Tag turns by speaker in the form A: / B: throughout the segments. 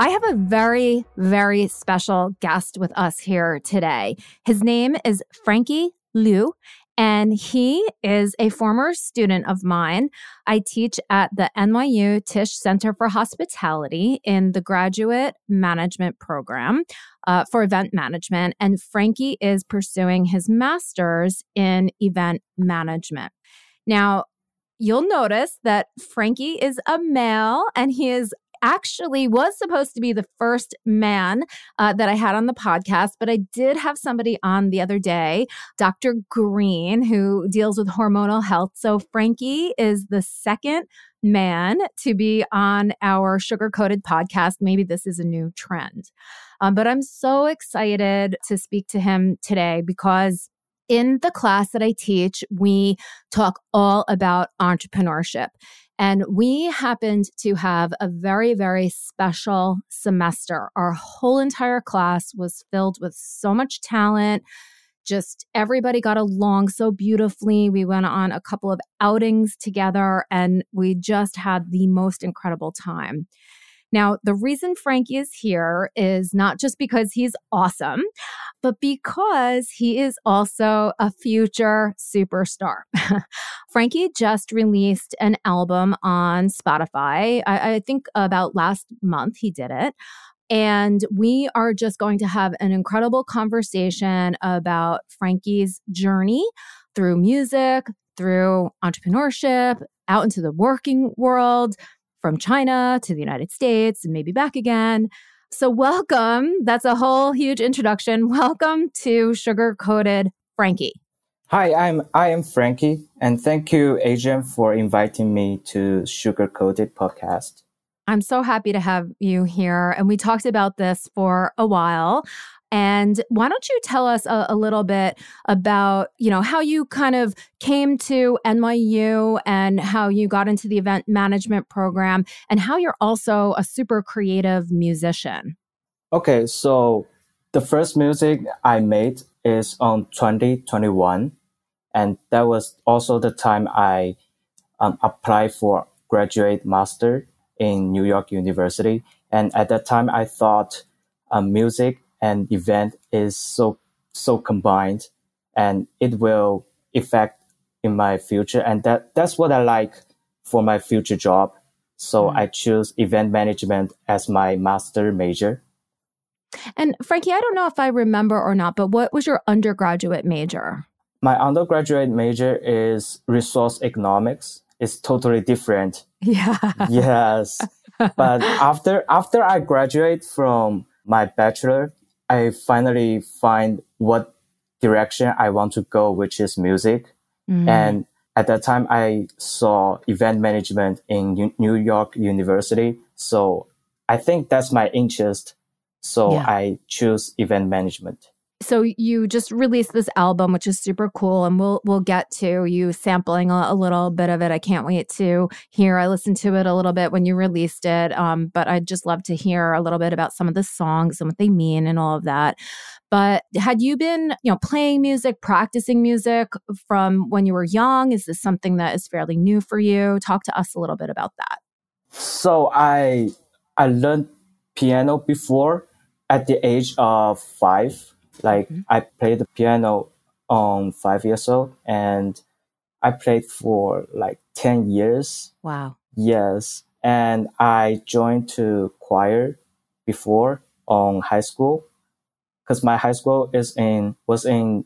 A: I have a very, very special guest with us here today. His name is Frankie Liu, and he is a former student of mine. I teach at the NYU Tisch Center for Hospitality in the graduate management program uh, for event management. And Frankie is pursuing his master's in event management. Now, you'll notice that Frankie is a male and he is actually was supposed to be the first man uh, that I had on the podcast, but I did have somebody on the other day, Dr. Green, who deals with hormonal health. So Frankie is the second man to be on our sugar coated podcast. Maybe this is a new trend. Um, but I'm so excited to speak to him today because in the class that I teach, we talk all about entrepreneurship. And we happened to have a very, very special semester. Our whole entire class was filled with so much talent. Just everybody got along so beautifully. We went on a couple of outings together and we just had the most incredible time. Now, the reason Frankie is here is not just because he's awesome, but because he is also a future superstar. Frankie just released an album on Spotify. I, I think about last month he did it. And we are just going to have an incredible conversation about Frankie's journey through music, through entrepreneurship, out into the working world, from China to the United States and maybe back again. So, welcome. That's a whole huge introduction. Welcome to Sugar Coated Frankie.
B: Hi, I'm I am Frankie, and thank you, Adrienne, for inviting me to Sugar Coated Podcast.
A: I'm so happy to have you here. And we talked about this for a while. And why don't you tell us a, a, little bit about, you know, how you kind of came to NYU and how you got into the event management program and how you're also a super creative musician?
B: Okay, so the first music I made is on 2021. And that was also the time I um, applied for graduate master in New York University. And at that time, I thought um, music and event is so so combined and it will affect in my future and that that's what i like for my future job. So mm-hmm. i choose event management as my master major.
A: And frankie i don't know if i remember or not but what was your undergraduate major?
B: My undergraduate major is resource economics. It's totally different.
A: Yeah.
B: Yes. But after after i graduate from my bachelor I finally find what direction I want to go, which is music. Mm. And at that time, I saw event management in U- New York University. So I think that's my interest. So yeah. I choose event management
A: so you just released this album which is super cool and we'll we'll get to you sampling a, a, little bit of it. I can't wait to hear. I listened to it a little bit when you released it um, but i'd just love to hear a little bit about some of the songs and what they mean and all of that. But had you been you know playing music practicing music from when you were young? Is this something that is fairly new for you? Talk to us a little bit about that.
B: So i i learned piano before at the age of five like mm-hmm. I played the piano on five years old and I played for like 10 years.
A: Wow.
B: Yes. And I joined to choir before on high school because my high school is in was in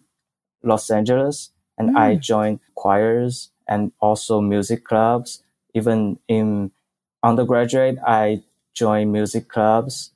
B: Los Angeles, and mm. I joined choirs and also music clubs. Even in undergraduate, I joined music clubs,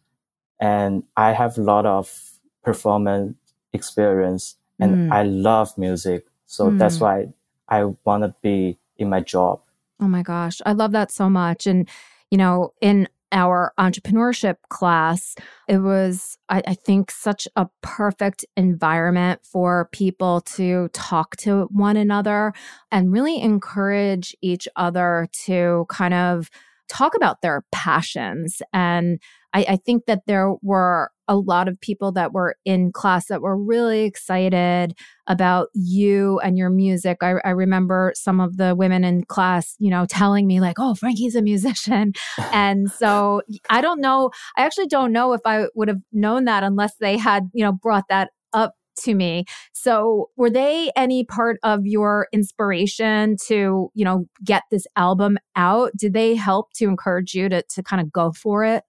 B: and I have a lot of performance experience, and mm. I love music. So mm. that's why I want to be in my job.
A: Oh my gosh, I love that so much. And you know, in our entrepreneurship class, it was, I, I, think, such a perfect environment for people to talk to one another and really encourage each other to kind of talk about their passions. And I, I think that there were a lot of people that were in class that were really excited about you and your music. I, I, remember some of the women in class, you know, telling me, like, oh, Frankie's a musician. and so I don't know. I actually don't know if I would have known that unless they had, you know, brought that up to me. So, were they any part of your inspiration to, you know, get this album out? Did they help to encourage you to to kind of go for it?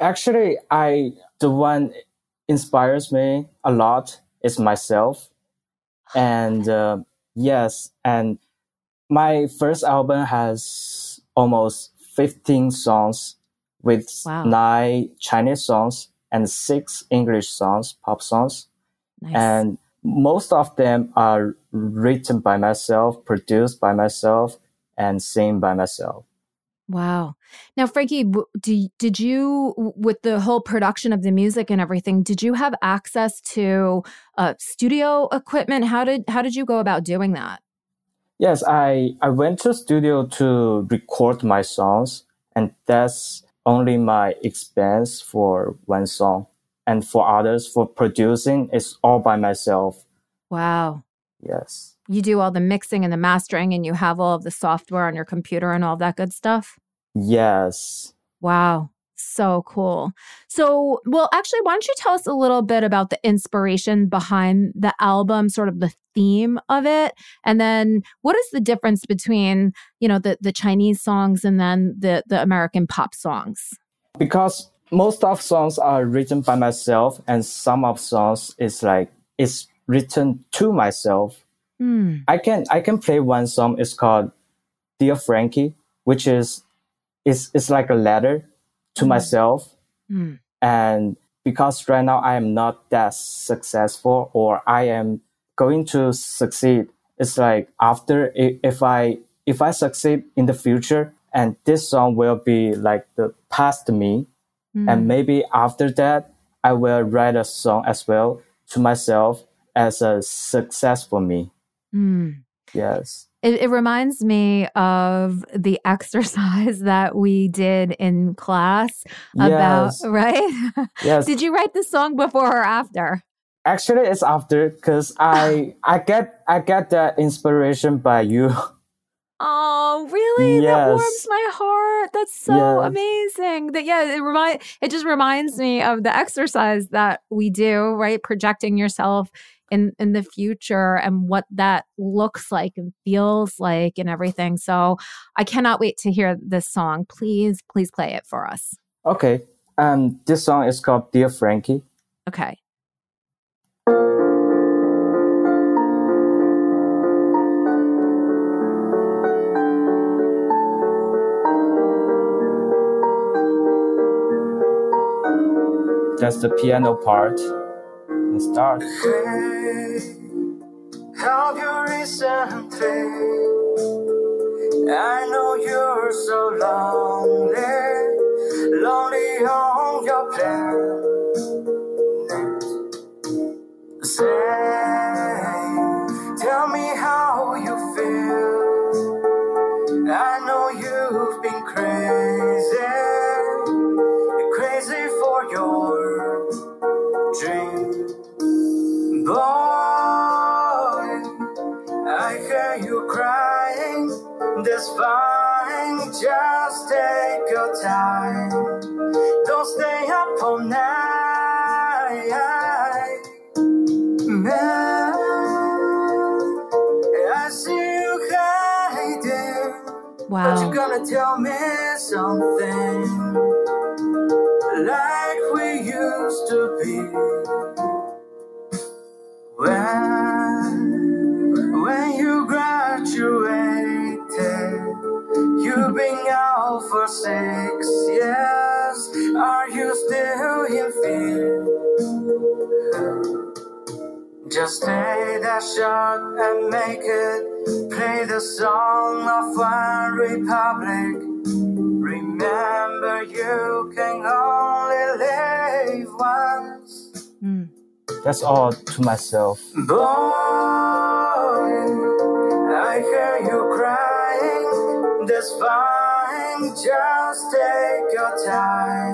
B: Actually, I the one inspires me a lot is myself, and uh, yes, and my first album has almost fifteen songs with wow. nine Chinese songs and six English songs, pop songs, nice. and most of them are written by myself, produced by myself, and sing by myself.
A: Wow. Now, Frankie, do, did you, with the whole production of the music and everything, did you have access to uh, studio equipment? How did how did you go about doing that?
B: Yes, I I went to studio to record my songs, and that's only my expense for one song. And for others, for producing, it's all by myself.
A: Wow.
B: Yes
A: you do all the mixing and the mastering and you have all of the software on your computer and all that good stuff?
B: Yes.
A: Wow. So cool. So, well, actually, why don't you tell us a little bit about the inspiration behind the album, sort of the theme of it, and then what is the difference between, you know, the the Chinese songs and then the the American pop songs?
B: Because most of songs are written by myself, and some of songs is like it's written to myself. Mm. I can I can play one song. It's called "Dear Frankie," which is it's it's like a letter to mm. myself, mm. and because right now I am not that successful, or I am going to succeed. It's like after if I if I succeed in the future, and this song will be like the past me, mm. and maybe after that I will write a song as well to myself as a success for me. Mm. Yes.
A: It, it, reminds me of the exercise that we did in class about, yes. right? Yes. did you write the song before or after?
B: Actually, it's after because I I get I get that inspiration by you.
A: Oh, really? Yes. That warms my heart. That's so yes. amazing. That yeah, it remind it just reminds me of the exercise that we do, right? Projecting yourself in in the future and what that looks like and feels like and everything. So I cannot wait to hear this song. Please, please play it for us.
B: Okay. Um this song is called Dear Frankie.
A: Okay.
B: That's the piano part and start.
C: Hey, how you recently? I know you're so lonely, lonely on your planet. Say, tell me how you feel. Tell me something like we used to be. When, when you graduated, you've been out for six years. Are you still in fear? Just take that shot and make it. Play the song of One Republic. Remember, you can only live once.
A: Mm.
B: That's all to myself.
C: Boy, I hear you crying. That's fine. Just take your time.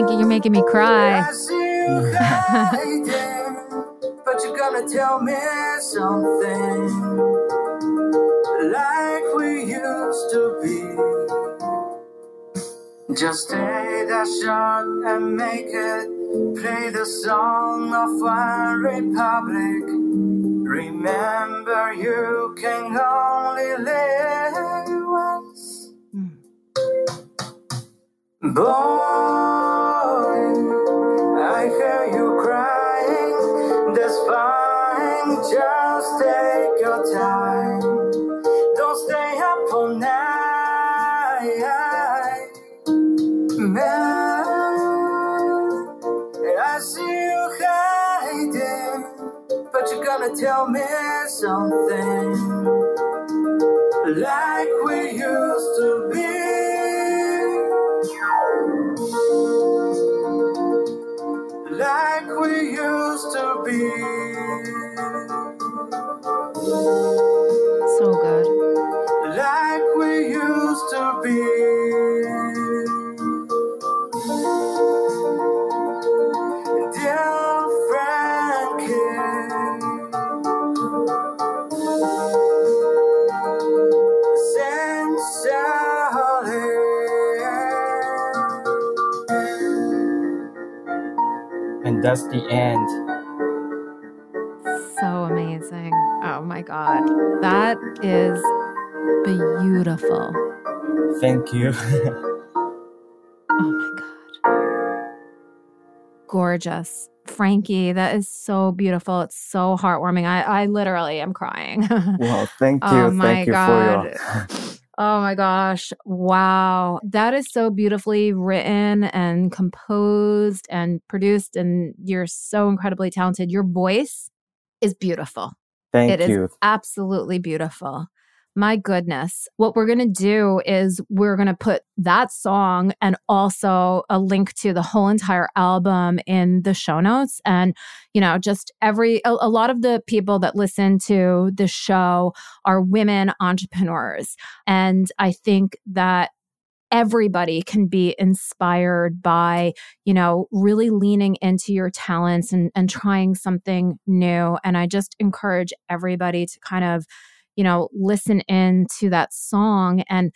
A: Frankie, you're making me cry.
C: I see you hiding, but you're gonna tell me something like we used to be. Just take that shot and make it. Play the song of One Republic. Remember, you can only live once.
A: Mm.
C: Boy, Just take your time. Don't stay up all night. Man, I see you hiding, but you're gonna tell me something like we used to be. Like we used to be.
B: And that's the end.
A: So amazing. Oh my God. That is beautiful.
B: Thank you.
A: Oh my God. Gorgeous. Frankie, that is so beautiful. It's so heartwarming. I, I literally am crying.
B: well, thank you.
A: Oh my
B: thank you
A: God. Oh my gosh. Wow. That is so beautifully written and composed and produced. And you're so incredibly talented. Your voice is beautiful.
B: Thank
A: It
B: you.
A: It is absolutely beautiful. My goodness. What we're going to do is we're going to put that song and also a link to the whole entire album in the show notes. And, you know, just every, a, a lot of the people that listen to the show are women entrepreneurs. And I think that everybody can be inspired by you know really leaning into your talents and and trying something new and i just encourage everybody to kind of you know listen in to that song. And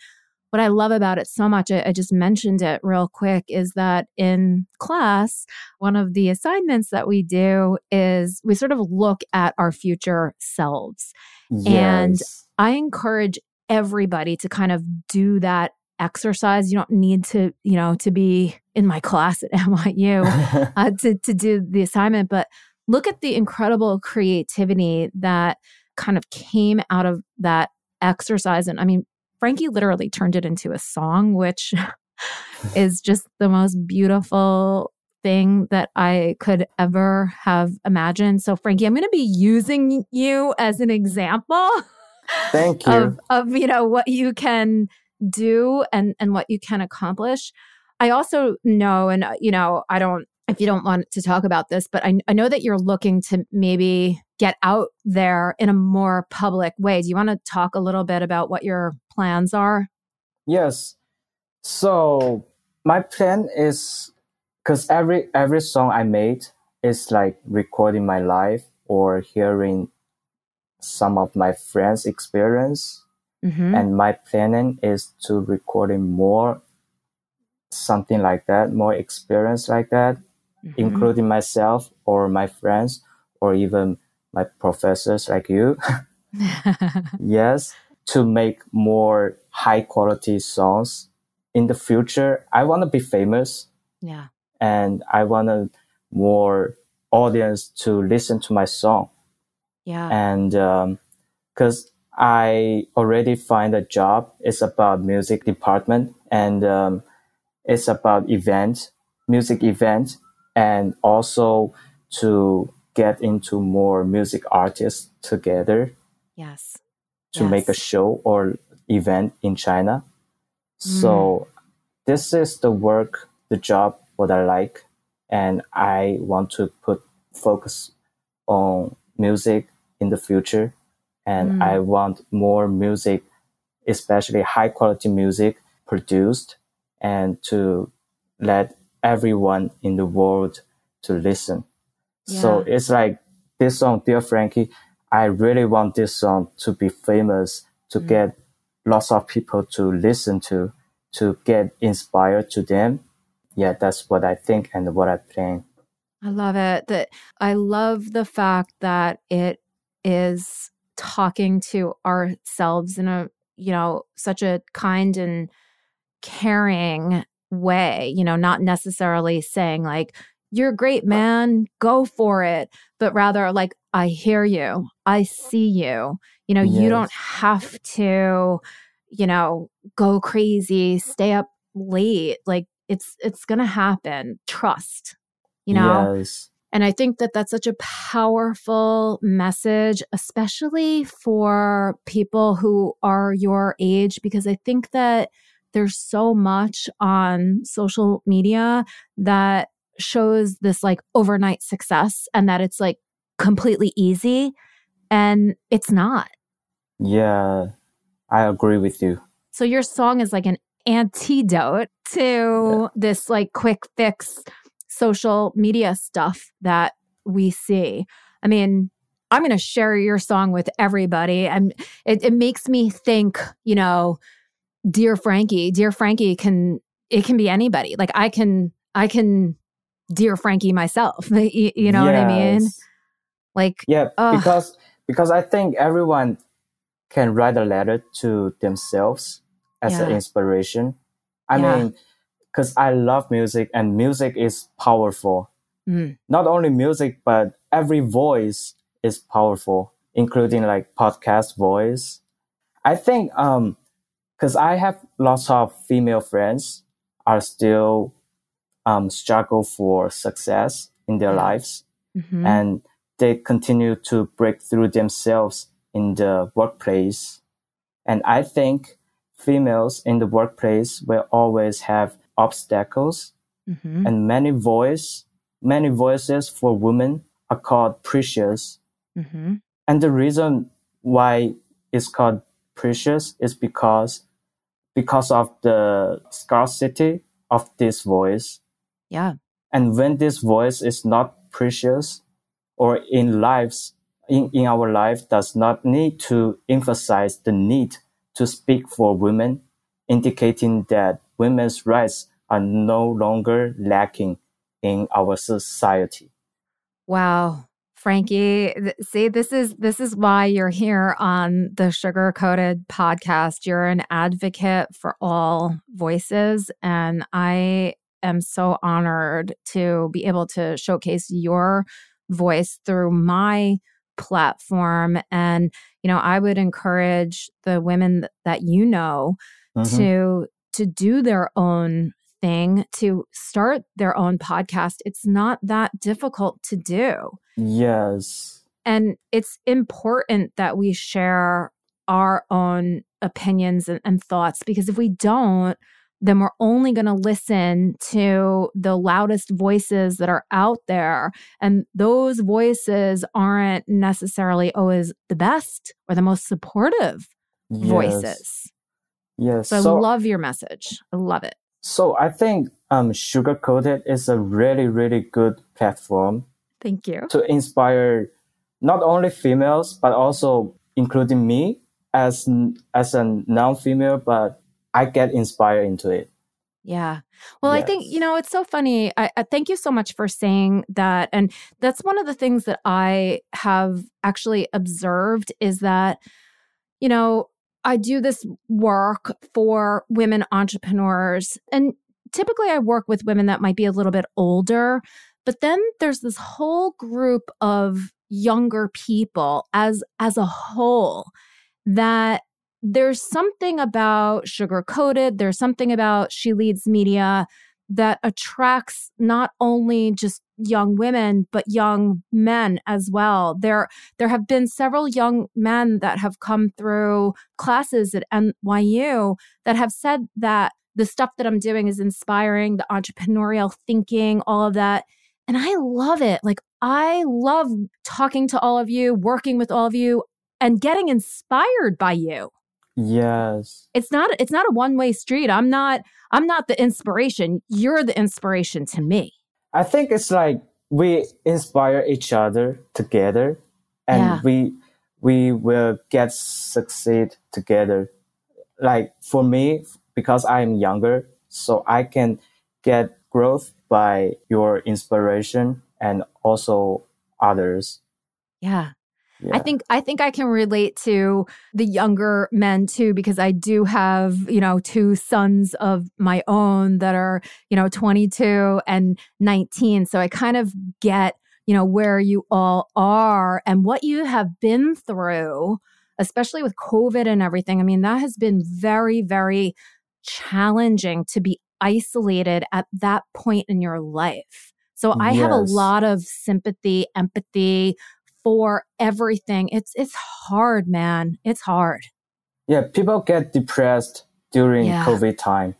A: what i love about it so much I, I just mentioned it real quick is that in class one of the assignments that we do is we sort of look at our future selves. And I encourage everybody to kind of do that exercise. You don't need to, you know, to be in my class at NYU uh, to, to do the assignment, but look at the incredible creativity that kind of came out of that exercise. And I mean, Frankie literally turned it into a song, which is just the most beautiful thing that I could ever have imagined. So, Frankie, I'm going to be using you as an example
B: Thank you.
A: of of you know what you can do and and what you can accomplish. I also know, and uh, you know, I don't if you don't want to talk about this, but I, I know that you're looking to maybe get out there in a more public way. Do you want to talk a little bit about what your plans are?
B: Yes. So my plan is because every every song I made is like recording my life or hearing some of my friends' experience.
A: Mm-hmm.
B: And my planning is to recording more something like that, more experience like that,
A: Mm-hmm.
B: including myself or my friends or even my professors like you. yes, to make more high quality songs in the future, I want to be famous
A: Yeah.
B: and I want more audience to listen to my song.
A: Yeah.
B: And because I already find a job, it's about music department and um, it's about event, music event, and also to get into more music artists together
A: yes.
B: to make a show or event in China. So this is the work, the job, what I like, and I want to put focus on music in the future, and
A: Mm.
B: I want more music, especially high quality music, produced, and to let everyone in the world to listen. So it's like this song, Dear Frankie. I really want this song to be famous, to
A: Mm.
B: get lots of people to listen to, to get inspired to them. Yeah, that's what I think and what I plan.
A: I love it. That I love the fact that it is talking to ourselves in a, you know, such a kind and caring way, you know, not necessarily saying like, you're a great, man, go for it, but rather like, I hear you, I see you. You know, you don't have to, you know, go crazy, stay up late. Like it's it's going to happen. Trust. You know?
B: Yes.
A: And I think that that's such a powerful message, especially for people who are your age, because I think that there's so much on social media that shows this like overnight success and that it's like completely easy. And it's not.
B: Yeah, I agree with you.
A: So your song is like an antidote to this like quick fix social media stuff that we see. I mean, I'm going to share your song with everybody and it, it makes me think, you know, dear Frankie, dear Frankie can it can be anybody. Like I can I can dear Frankie myself. You, you know what I mean? Like
B: Yeah,
A: Ugh.
B: because because I think everyone can write a letter to themselves as an inspiration. I
A: Yeah.
B: mean, because I love music and music is powerful.
A: mm,
B: Not only music, but every voice is powerful, including like podcast voice. I think um because I have lots of female friends are still um struggle for success in their lives
A: mhm.
B: and they continue to break through themselves in the workplace. And I think females in the workplace will always have obstacles
A: Mhm.
B: and many voice, many voices for women are called precious.
A: Mhm.
B: And the reason why it's called precious is because, because of the scarcity of this voice.
A: Yeah.
B: And when this voice is not precious or in lives, in, in our life does not need to emphasize the need to speak for women, indicating that women's rights are no longer lacking in our society.
A: Wow. Frankie, th- see this is this is why you're here on the Sugar Coated podcast. You're an advocate for all voices and I am so honored to be able to showcase your voice through my platform and you know, I would encourage the women that you know
B: Mhm.
A: to to do their own thing, to start their own podcast. It's not that difficult to do.
B: Yes.
A: And it's important that we share our own opinions and, and thoughts because if we don't, then we're only going to listen to the loudest voices that are out there. And those voices aren't necessarily always the best or the most supportive
B: Yes.
A: voices.
B: Yes.
A: So,
B: So,
A: I love your message. I love it.
B: so I think um, Sugar Coated is a really, really good platform
A: Thank you.
B: to inspire not only females but also including me as as a non-female but i get inspired into it
A: Yeah. Well, I think, you know, it's so funny. I, I thank you so much for saying that. And that's one of the things that I have actually observed is that, you know, I do this work for women entrepreneurs. And typically I work with women that might be a little bit older, but then there's this whole group of younger people as as a whole that there's something about sugar coated there's something about she leads media that attracts not only just young women but young men as well. There there have been several young men that have come through classes at NYU that have said that the stuff that I'm doing is inspiring the entrepreneurial thinking all of that and I love it. Like I love talking to all of you working with all of you and getting inspired by you
B: Yes.
A: it's not it's not a one-way street i'm not i'm not the inspiration you're the inspiration to me
B: I think it's like we inspire each other together and
A: Yeah.
B: we we will get succeed together. Like for me, because I'm younger, so I can get growth by your inspiration and also others.
A: yeah
B: Yeah.
A: I think I think I can relate to the younger men too because I do have, you know, two sons of my own that are, you know, 22 and 19. So I kind of get, you know, where you all are and what you have been through, especially with COVID and everything. I mean, that has been very very challenging to be isolated at that point in your life. So I have a lot of sympathy, empathy, for everything. It's it's hard, man. It's hard.
B: yeah, people get depressed during
A: Yeah.
B: COVID time.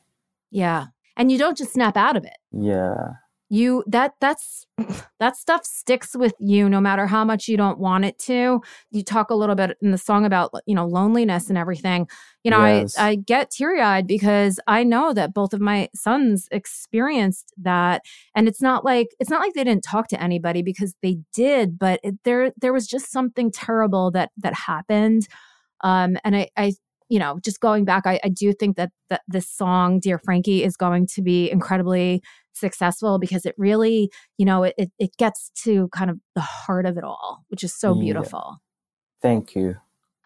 A: Yeah. And you don't just snap out of it.
B: Yeah.
A: You that that's that stuff sticks with you no matter how much you don't want it to. You talk a little bit in the song about, you know, loneliness and everything. You know,
B: Yes.
A: I I get teary-eyed because I know that both of my sons experienced that and it's not like it's not like they didn't talk to anybody because they did, but it, there there was just something terrible that that happened. Um and I I you know, just going back, I, I do think that, that this song, Dear Frankie, is going to be incredibly successful because it really, you know, it, it, gets to kind of the heart of it all, which is so
B: Yeah.
A: beautiful.
B: Thank you.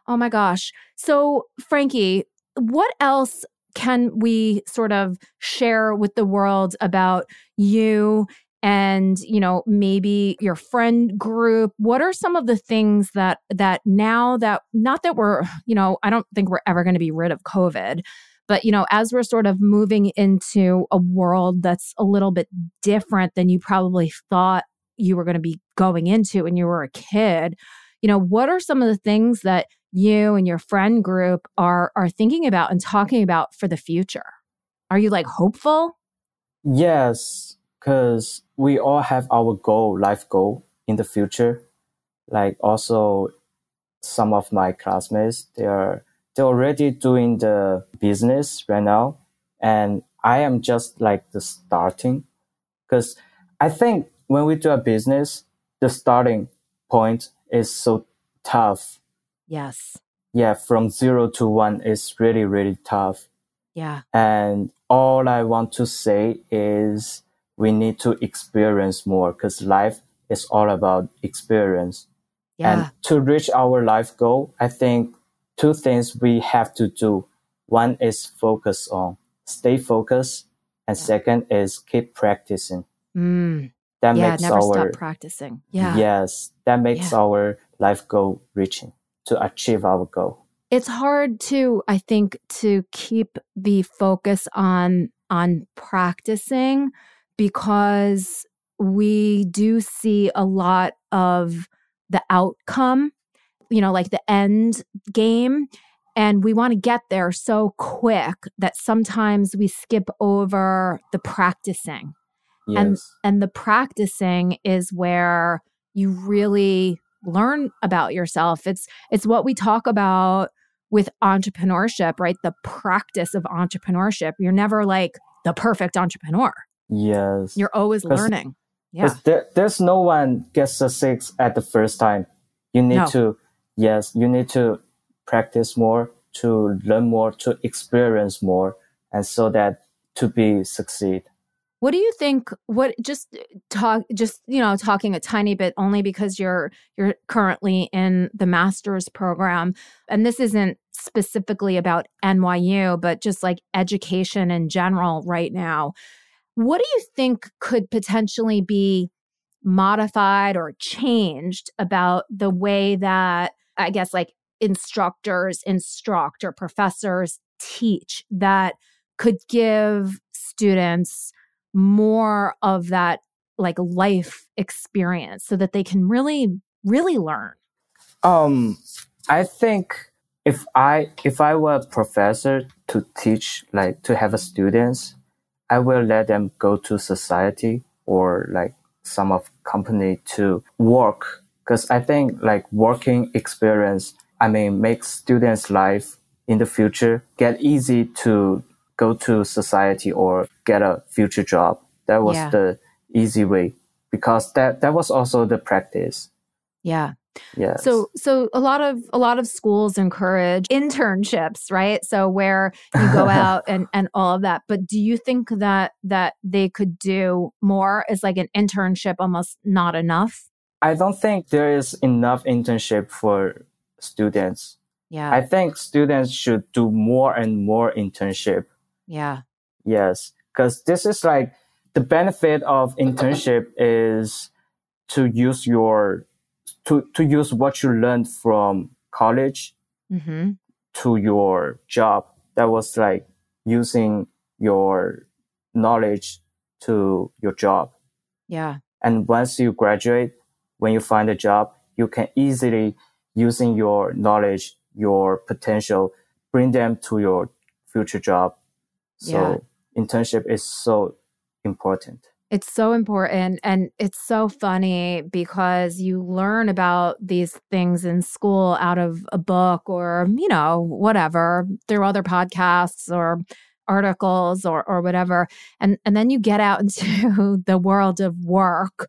A: Oh my gosh. So, Frankie, what else can we sort of share with the world about you and, you know, maybe your friend group? What are some of the things that that now that not that we're, you know, I don't think we're ever going to be rid of COVID, but you know, as we're sort of moving into a world that's a little bit different than you probably thought you were going to be going into when you were a kid, you know, what are some of the things that you and your friend group are are thinking about and talking about for the future? Are you like hopeful?
B: Yes, because we all have our goal, life goal in the future. Like also some of my classmates, they are they're already doing the business right now. And I am just like the starting. Because I think when we do a business, the starting point is so tough.
A: Yes.
B: Yeah, from zero to one is really, really tough.
A: Yeah.
B: And all I want to say is we need to experience more because life is all about experience.
A: Yeah.
B: And to reach our life goal, I think two things we have to do. One is focus on, stay focused. And
A: Yeah.
B: second is keep practicing.
A: Mm.
B: That
A: Yeah.
B: makes
A: Never
B: our,
A: stop practicing. Yeah.
B: yes, that makes
A: Yeah.
B: our life goal reaching to achieve our goal.
A: It's hard to, I think, to keep the focus on on practicing because we do see a lot of the outcome, you know, like the end game. And we want to get there so quick that sometimes we skip over the practicing. And-
B: Yes.
A: And the practicing is where you really learn about yourself. It's it's what we talk about with entrepreneurship, right? The practice of entrepreneurship. You're never like the perfect entrepreneur.
B: Yes.
A: You're always learning. Yeah.
B: There, there's no one gets a six at the first time. You need
A: No.
B: to, yes, you need to practice more, to learn more, to experience more, and so that to be succeed.
A: What do you think what just talk just you know talking a tiny bit only because you're you're currently in the master's program and this isn't specifically about NYU but just like education in general right now. What do you think could potentially be modified or changed about the way that I guess like instructors instruct or professors teach that could give students more of that like life experience so that they can really really learn?
B: Um i think if i if i were a professor to teach like to have a students i will let them go to society or like some of company to work because i think like working experience i mean makes students life in the future get easy to go to society or get a future job. That was yeah. the easy way because that that was also the practice.
A: Yeah.
B: Yeah.
A: So so a lot of a lot of schools encourage internships, right? So where you go out and and all of that. But do you think that that they could do more? Is like an internship almost not enough?
B: I don't think there is enough internship for students.
A: Yeah.
B: I think students should do more and more internship
A: yeah.
B: Yes. Because this is like the benefit of internship is to use your to to use what you learned from college mm-hmm. to your job. That was like using your knowledge to your job.
A: Yeah.
B: And once you graduate, when you find a job, you can easily using your knowledge, your potential, bring them to your future job so yeah. internship is so important.
A: It's so important. And it's so funny because you learn about these things in school out of a book or, you know, whatever, through other podcasts or articles or, or whatever. And, and then you get out into the world of work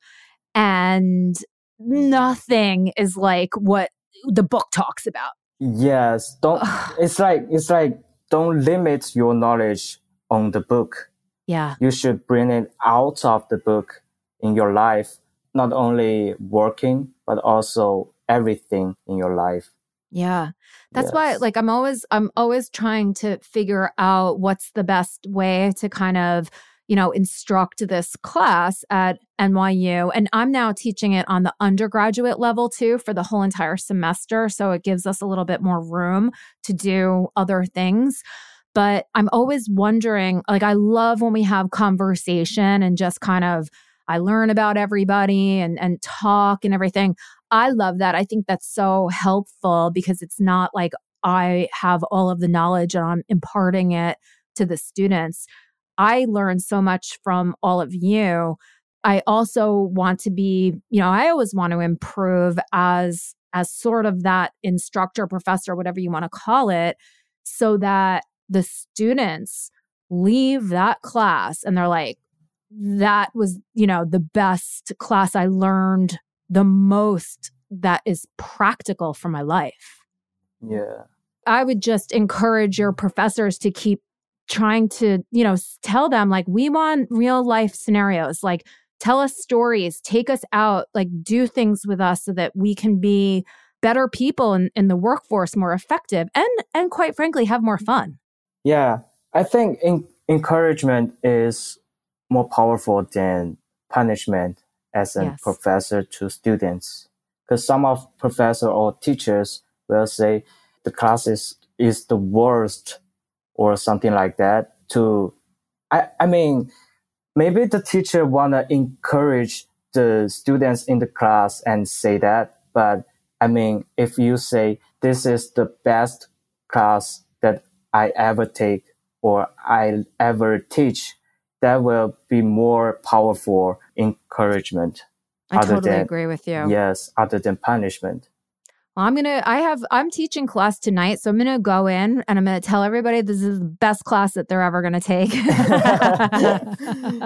A: and nothing is like what the book talks about.
B: Yes. Don't, it's like, it's like, don't limit your knowledge on the book.
A: Yeah.
B: You should bring it out of the book in your life, not only working, but also everything in your life.
A: Yeah. That's yes. why like I'm always I'm always trying to figure out what's the best way to kind of, you know, instruct this class at NYU and I'm now teaching it on the undergraduate level too for the whole entire semester, so it gives us a little bit more room to do other things. But I'm always wondering like, I love when we have conversation and just kind of, I learn about everybody and, and talk and everything. I love that. I think that's so helpful because it's not like I have all of the knowledge and I'm imparting it to the students. I learn so much from all of you. I also want to be, you know, I always want to improve as as sort of that instructor, professor, whatever you want to call it, so that the students leave that class and they're like, that was, you know, the best class I learned the most that is practical for my life.
B: Yeah.
A: I would just encourage your professors to keep trying to, you know, tell them like, we want real life scenarios. Like, tell us stories, take us out, like, do things with us so that we can be better people in, in the workforce, more effective, and, and quite frankly, have more fun.
B: Yeah, I think in, encouragement is more powerful than punishment as a yes. professor to students. Because some of professor or teachers will say the class is, is the worst or something like that to, I, I mean, maybe the teacher want to encourage the students in the class and say that. But I mean, if you say this is the best class I ever take or I ever teach, that will be more powerful encouragement.
A: I totally than, agree with you.
B: Yes, other than punishment.
A: Well, I'm gonna. I have. I'm teaching class tonight, so I'm gonna go in and I'm gonna tell everybody this is the best class that they're ever gonna take.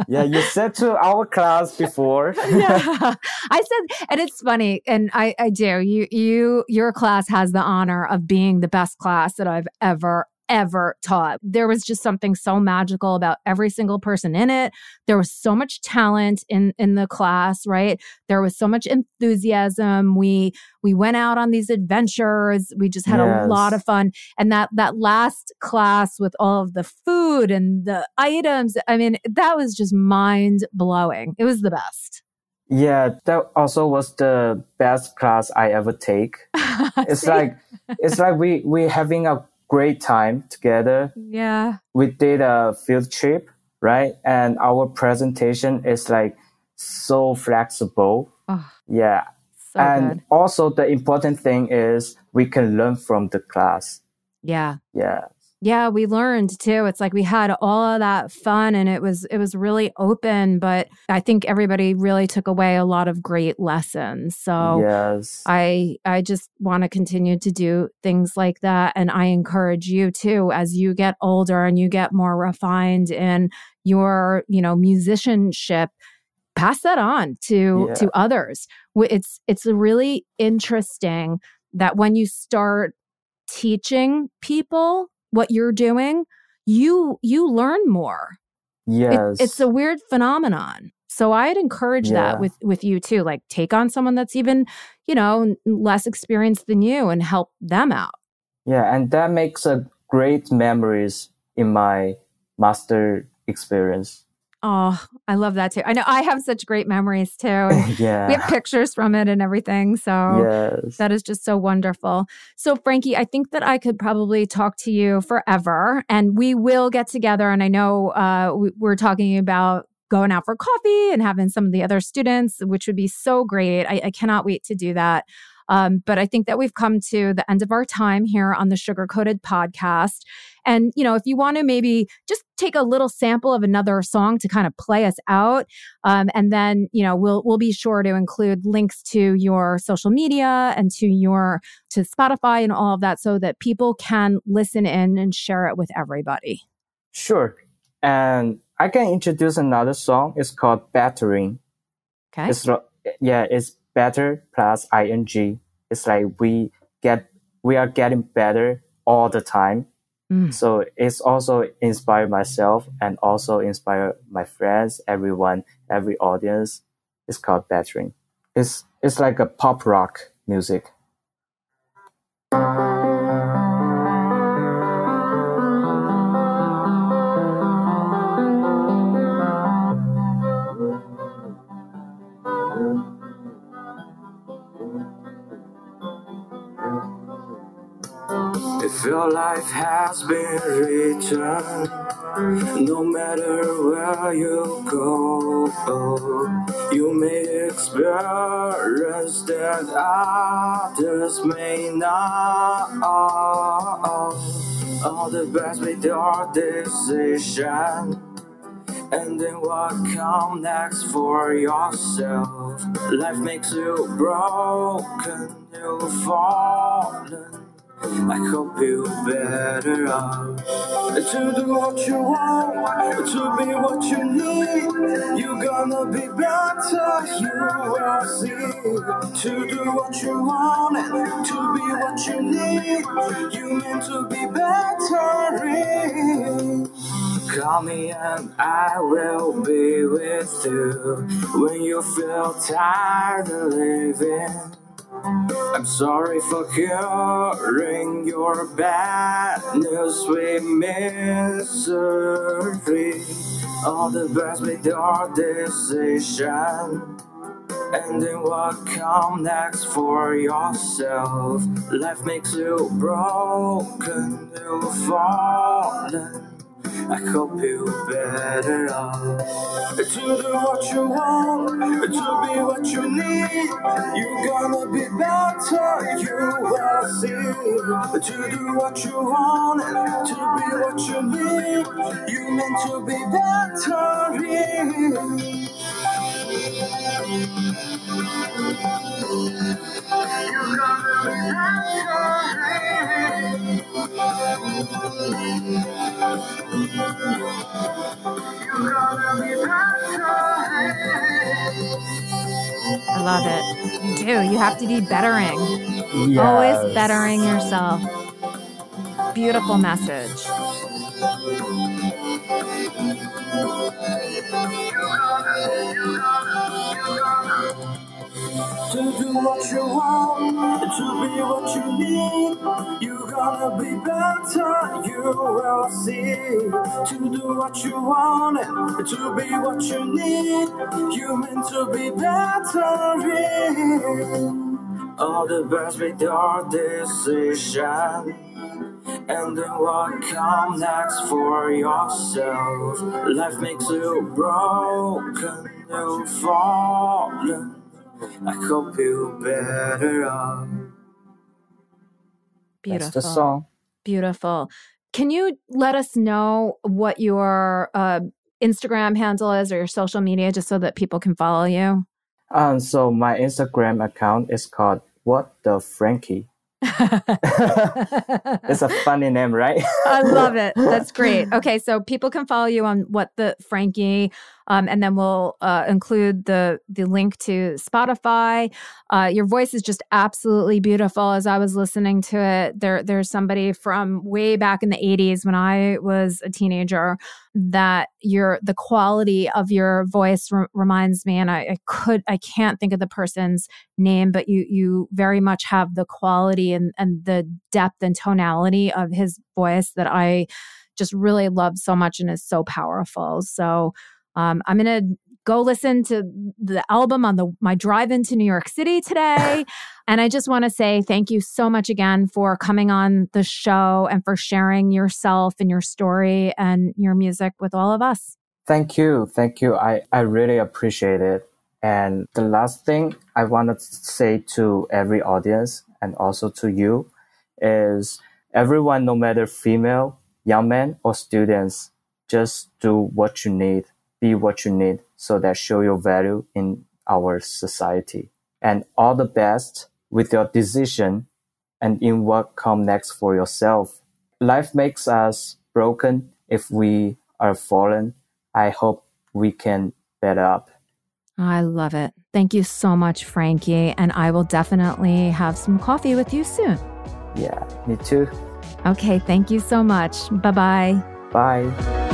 B: yeah, you said to our class before.
A: yeah, I said, and it's funny, and I, I do. You, you, your class has the honor of being the best class that I've ever, ever taught. There was just something so magical about every single person in it. There was so much talent in in the class, right? There was so much enthusiasm. We we went out on these adventures. We just had yes. a lot of fun. And that that last class with all of the food and the items, I mean, that was just mind blowing. It was the best.
B: Yeah, that also was the best class I ever take. it's like it's like we we having a great time together.
A: Yeah.
B: We did a field trip, right? And our presentation is like so flexible. Oh, yeah. So and good. also the important thing is we can learn from the class.
A: Yeah.
B: Yeah.
A: Yeah, we learned too. It's like we had all of that fun and it was it was really open, but I think everybody really took away a lot of great lessons. So
B: yes.
A: I I just want to continue to do things like that and I encourage you too as you get older and you get more refined in your, you know, musicianship pass that on to yeah. to others. It's it's really interesting that when you start teaching people what you're doing, you you learn more.
B: Yes.
A: It, it's a weird phenomenon. So I'd encourage yeah. that with with you too. Like take on someone that's even, you know, less experienced than you and help them out.
B: Yeah, and that makes a great memories in my master experience.
A: Oh, I love that too. I know I have such great memories too.
B: yeah.
A: We have pictures from it and everything. So
B: yes.
A: that is just so wonderful. So, Frankie, I think that I could probably talk to you forever and we will get together. And I know uh, we, we're talking about going out for coffee and having some of the other students, which would be so great. I, I cannot wait to do that. Um, but I think that we've come to the end of our time here on the Sugar Coated podcast. And, you know, if you want to maybe just take a little sample of another song to kind of play us out, um, and then, you know, we'll we'll be sure to include links to your social media and to your to Spotify and all of that so that people can listen in and share it with everybody.
B: Sure. And I can introduce another song. It's called Bettering.
A: Okay.
B: It's yeah, it's better plus ing. It's like we get we are getting better all the time. Mm. So it's also inspired myself and also inspire my friends, everyone, every audience. It's called Bettering. It's it's like a pop rock music.
C: Your life has been written, no matter where you go, you may experience that others may not. All the best with your decision. And then what comes next for yourself? Life makes you broken, you've fallen. I hope you better off to do what you want, to be what you need. You're gonna be better, you will see. To do what you want to be what you need. You mean to be better. Eh? Call me and I will be with you when you feel tired of living. I'm sorry for hearing your bad news with misery. All the best with your decision. And then what comes next for yourself? Life makes you broken, you've fallen. I hope you better off to do what you want, to be what you need. You're gonna be better, you will see. To do what you want, to be what you need. You meant to be better.
A: I love it. You do. You have to be bettering.
B: Yes.
A: Always bettering yourself. beautiful message.
C: To do what you want, to be what you need, you're gonna be better, you will see. To do what you want, to be what you need, you meant to be better. All the best with your decision. And then what comes next for yourself? Life makes you broken, you fallen. I hope you better off.
A: Beautiful.
B: That's the song.
A: Beautiful. Can you let us know what your uh, Instagram handle is or your social media just so that people can follow you?
B: Um, so my Instagram account is called What the Frankie. it's a funny name, right?
A: I love it. That's great. Okay, so people can follow you on what the Frankie, um, and then we'll uh, include the the link to Spotify. Uh, your voice is just absolutely beautiful. As I was listening to it, there there's somebody from way back in the '80s when I was a teenager that your the quality of your voice re- reminds me, and I, I could I can't think of the person's name, but you you very much have the quality and and the depth and tonality of his voice that I just really love so much and is so powerful. So um, I'm going to go listen to the album on the my drive into New York City today. and I just want to say thank you so much again for coming on the show and for sharing yourself and your story and your music with all of us.
B: Thank you. Thank you. I, I really appreciate it. And the last thing I want to say to every audience and also to you is everyone, no matter female, young men, or students, just do what you need, be what you need, so that show your value in our society. And all the best with your decision and in what come next for yourself. Life makes us broken if we are fallen. I hope we can better up.
A: I love it. Thank you so much, Frankie. And I will definitely have some coffee with you soon.
B: Yeah, me too.
A: Okay, thank you so much. Bye-bye.
B: Bye.